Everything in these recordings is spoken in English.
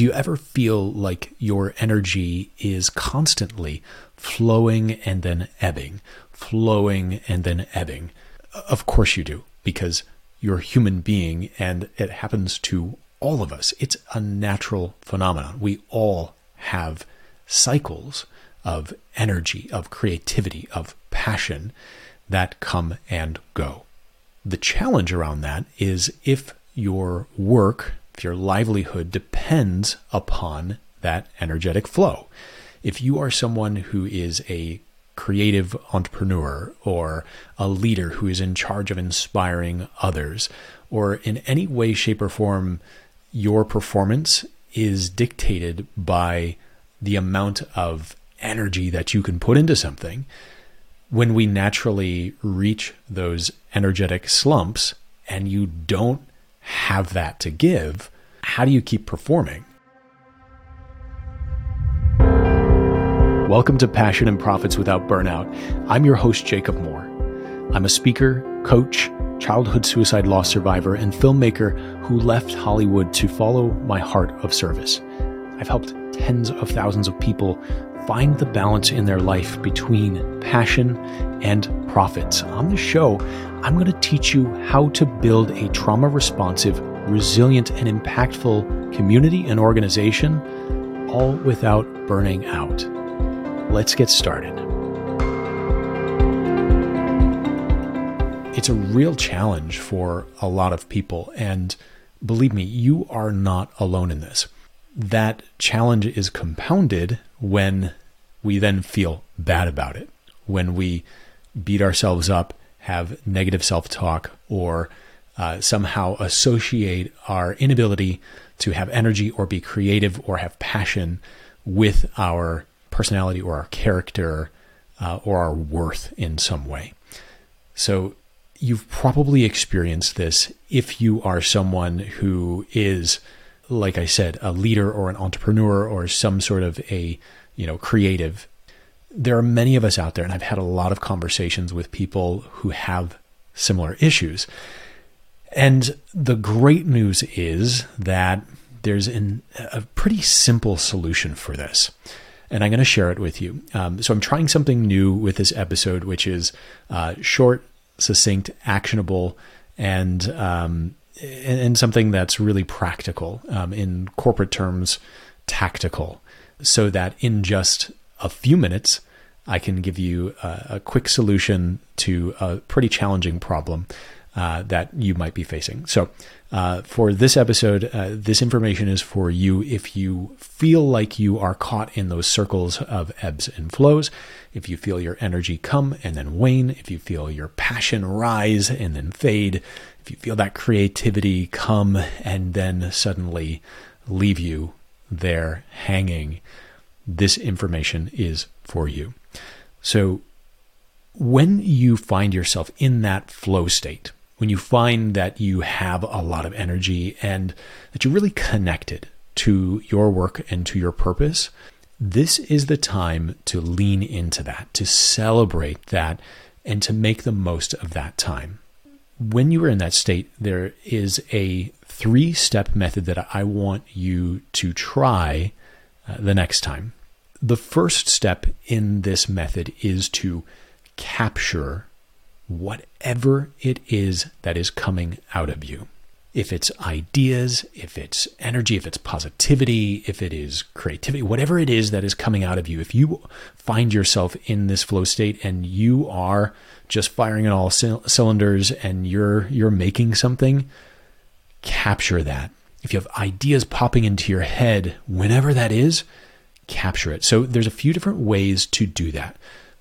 Do you ever feel like your energy is constantly flowing and then ebbing, flowing and then ebbing? Of course you do, because you're a human being and it happens to all of us. It's a natural phenomenon. We all have cycles of energy, of creativity, of passion that come and go. The challenge around that is if your work, if your livelihood depends upon that energetic flow. If you are someone who is a creative entrepreneur or a leader who is in charge of inspiring others, or in any way, shape, or form, your performance is dictated by the amount of energy that you can put into something, when we naturally reach those energetic slumps and you don't have that to give, how do you keep performing? Welcome to Passion and Profits Without Burnout. I'm your host, Jacob Moore. I'm a speaker, coach, childhood suicide loss survivor, and filmmaker who left Hollywood to follow my heart of service. I've helped tens of thousands of people find the balance in their life between passion and profits. On the show, I'm going to teach you how to build a trauma responsive, resilient, and impactful community and organization, all without burning out. Let's get started. It's a real challenge for a lot of people, and believe me, you are not alone in this that challenge is compounded when we then feel bad about it, when we beat ourselves up, have negative self talk, or uh, somehow associate our inability to have energy or be creative or have passion with our personality or our character uh, or our worth in some way. So, you've probably experienced this if you are someone who is like I said, a leader or an entrepreneur or some sort of a, you know, creative. There are many of us out there, and I've had a lot of conversations with people who have similar issues. And the great news is that there's an, a pretty simple solution for this. And I'm going to share it with you. Um, so I'm trying something new with this episode, which is uh, short, succinct, actionable, and um, and something that's really practical um, in corporate terms, tactical, so that in just a few minutes, I can give you a, a quick solution to a pretty challenging problem uh, that you might be facing. So, uh, for this episode, uh, this information is for you if you feel like you are caught in those circles of ebbs and flows, if you feel your energy come and then wane, if you feel your passion rise and then fade, if you feel that creativity come and then suddenly leave you there hanging, this information is for you. So, when you find yourself in that flow state, when you find that you have a lot of energy and that you're really connected to your work and to your purpose, this is the time to lean into that, to celebrate that, and to make the most of that time when you are in that state, there is a three step method that I want you to try uh, the next time. The first step in this method is to capture whatever it is that is coming out of you. If it's ideas, if it's energy, if it's positivity, if it is creativity, whatever it is that is coming out of you, if you find yourself in this flow state and you are just firing on all c- cylinders and you're you're making something, capture that. If you have ideas popping into your head, whenever that is, capture it. So there's a few different ways to do that.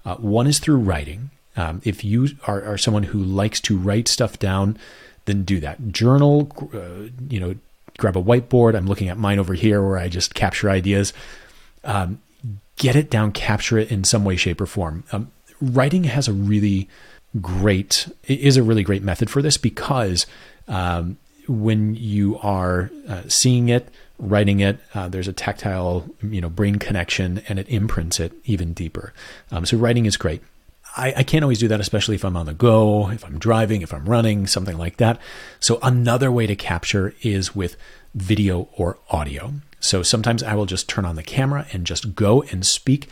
Uh, one is through writing. Um, if you are, are, someone who likes to write stuff down, then do that. Journal, uh, you know, grab a whiteboard. I'm looking at mine over here where I just capture ideas. Um, get it down, capture it in some way, shape, or form. Um, writing has a really great is a really great method for this because um, when you are uh, seeing it, writing it, uh, there's a tactile, you know, brain connection, and it imprints it even deeper. Um, so writing is great. I, I, can't always do that, especially if I'm on the go, if I'm driving, if I'm running, something like that. So another way to capture is with video or audio. So sometimes I will just turn on the camera and just go and speak,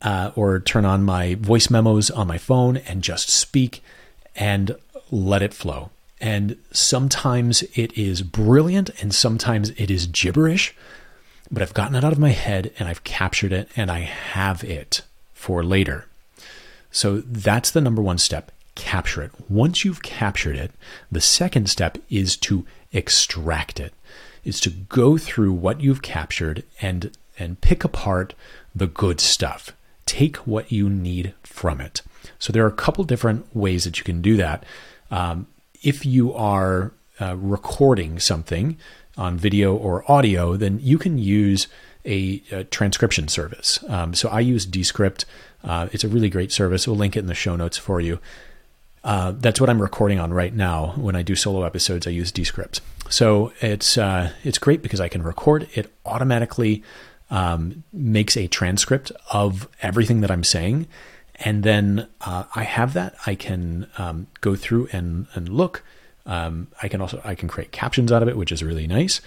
uh, or turn on my voice memos on my phone and just speak and let it flow. And sometimes it is brilliant and sometimes it is gibberish, but I've gotten it out of my head and I've captured it and I have it for later. So that's the number one step capture it. Once you've captured it, the second step is to extract it, is to go through what you've captured and and pick apart the good stuff. Take what you need from it. So there are a couple different ways that you can do that. Um, if you are uh, recording something on video or audio, then you can use a, a transcription service. Um, so I use Descript. Uh, it's a really great service. We'll link it in the show notes for you. Uh, that's what I'm recording on right now. When I do solo episodes, I use Descript. So it's uh, it's great because I can record. It automatically um, makes a transcript of everything that I'm saying, and then uh, I have that. I can um, go through and and look. Um, I can also I can create captions out of it, which is really nice.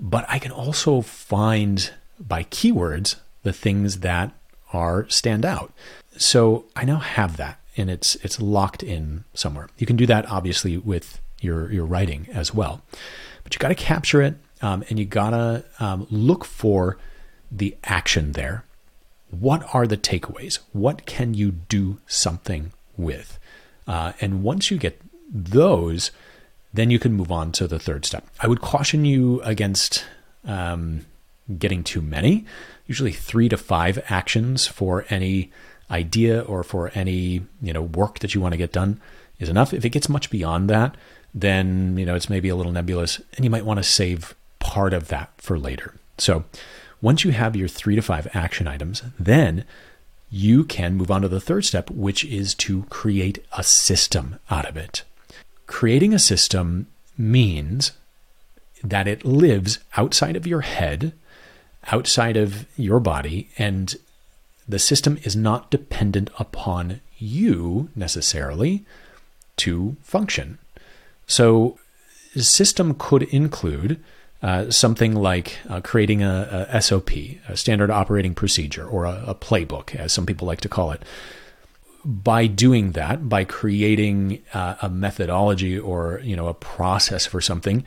But I can also find by keywords the things that are stand out. So I now have that and it's it's locked in somewhere. You can do that obviously with your your writing as well, but you got to capture it um, and you gotta um, look for the action there. What are the takeaways? What can you do something with? Uh, and once you get those, then you can move on to the third step. I would caution you against um, getting too many. Usually three to five actions for any idea or for any you know work that you want to get done is enough. If it gets much beyond that, then you know it's maybe a little nebulous, and you might want to save part of that for later. So once you have your three to five action items, then you can move on to the third step, which is to create a system out of it. Creating a system means that it lives outside of your head, outside of your body, and the system is not dependent upon you necessarily to function. So, system could include uh, something like uh, creating a, a, SOP, a standard operating procedure, or a, a, playbook, as some people like to call it. By doing that, by creating uh, a methodology or you know a process for something,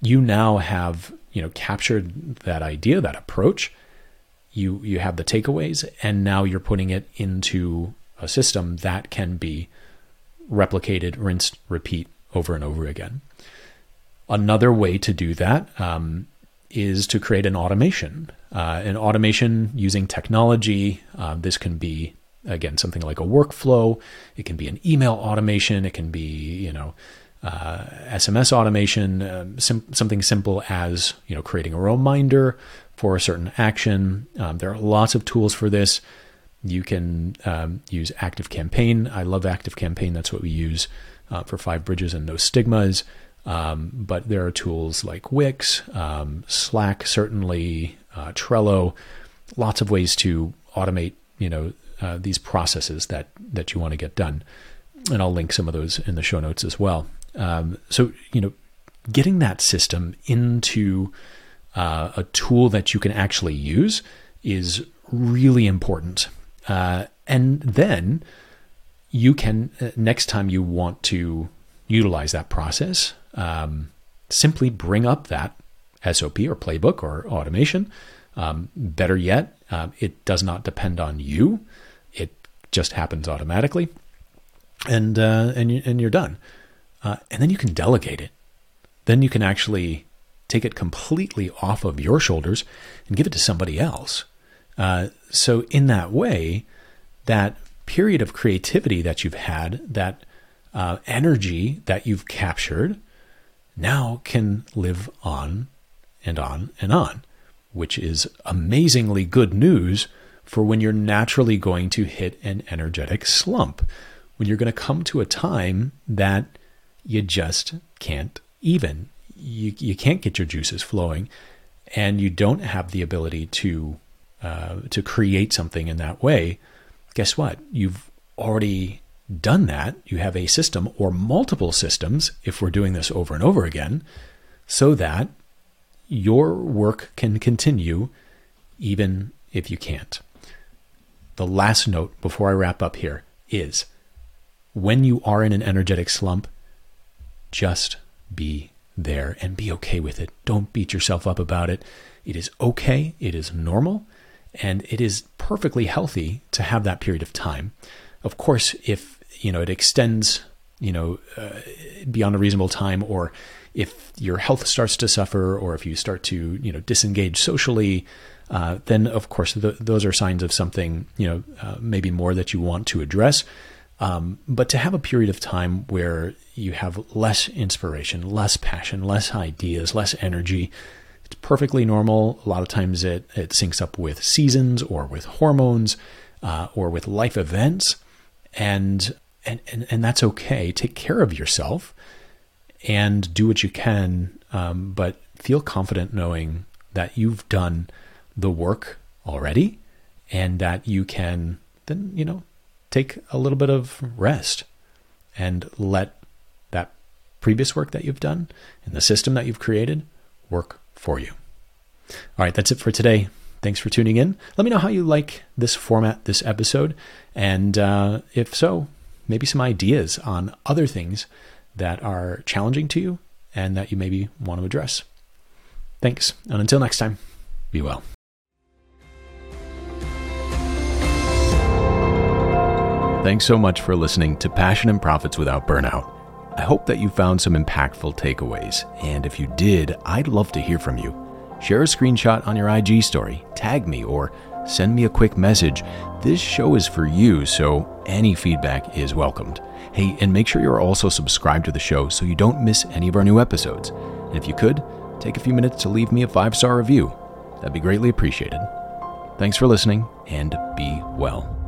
you now have you know captured that idea, that approach, you you have the takeaways and now you're putting it into a system that can be replicated rinsed repeat over and over again another way to do that um, is to create an automation uh, an automation using technology uh, this can be again something like a workflow it can be an email automation it can be you know uh, SMS automation, um, sim- something simple as you know creating a reminder for a certain action. Um, there are lots of tools for this. You can um, use ActiveCampaign. I love ActiveCampaign. That's what we use uh, for Five Bridges and No Stigmas. Um, but there are tools like Wix, um, Slack, certainly uh, Trello. Lots of ways to automate, you know, uh, these processes that that you want to get done. And I'll link some of those in the show notes as well. Um, so you know, getting that system into uh, a tool that you can actually use is really important. Uh, and then you can, uh, next time you want to utilize that process, um, simply bring up that SOP or playbook or automation. Um, better yet, uh, it does not depend on you. It just happens automatically, and uh, and you, and you're done. Uh, and then you can delegate it. Then you can actually take it completely off of your shoulders and give it to somebody else. Uh, so, in that way, that period of creativity that you've had, that uh, energy that you've captured, now can live on and on and on, which is amazingly good news for when you're naturally going to hit an energetic slump, when you're going to come to a time that you just can't even you you can't get your juices flowing, and you don't have the ability to uh, to create something in that way. Guess what? You've already done that. You have a system or multiple systems, if we're doing this over and over again, so that your work can continue even if you can't. The last note before I wrap up here is when you are in an energetic slump, just be there and be okay with it. Don't beat yourself up about it. It is okay, it is normal, and it is perfectly healthy to have that period of time. Of course, if you know it extends, you know, uh, beyond a reasonable time, or if your health starts to suffer, or if you start to you know disengage socially, uh, then of course th- those are signs of something you know uh, maybe more that you want to address. Um, but to have a period of time where you have less inspiration, less passion, less ideas, less energy, it's perfectly normal. A lot of times it, it syncs up with seasons or with hormones uh, or with life events. And, and, and, and that's okay. Take care of yourself and do what you can. Um, but feel confident knowing that you've done the work already and that you can then, you know, take a little bit of rest and let that previous work that you've done and the system that you've created work for you. All right, that's it for today. Thanks for tuning in. Let me know how you like this format, this episode, and uh, if so, maybe some ideas on other things that are challenging to you and that you maybe want to address. Thanks, and until next time, be well. Thanks so much for listening to Passion and Profits Without Burnout. I hope that you found some impactful takeaways, and if you did, I'd love to hear from you. Share a screenshot on your IG story, tag me, or send me a quick message. This show is for you, so any feedback is welcomed. Hey, and make sure you're also subscribed to the show so you don't miss any of our new episodes. And if you could, take a few minutes to leave me a five star review. That'd be greatly appreciated. Thanks for listening, and be well.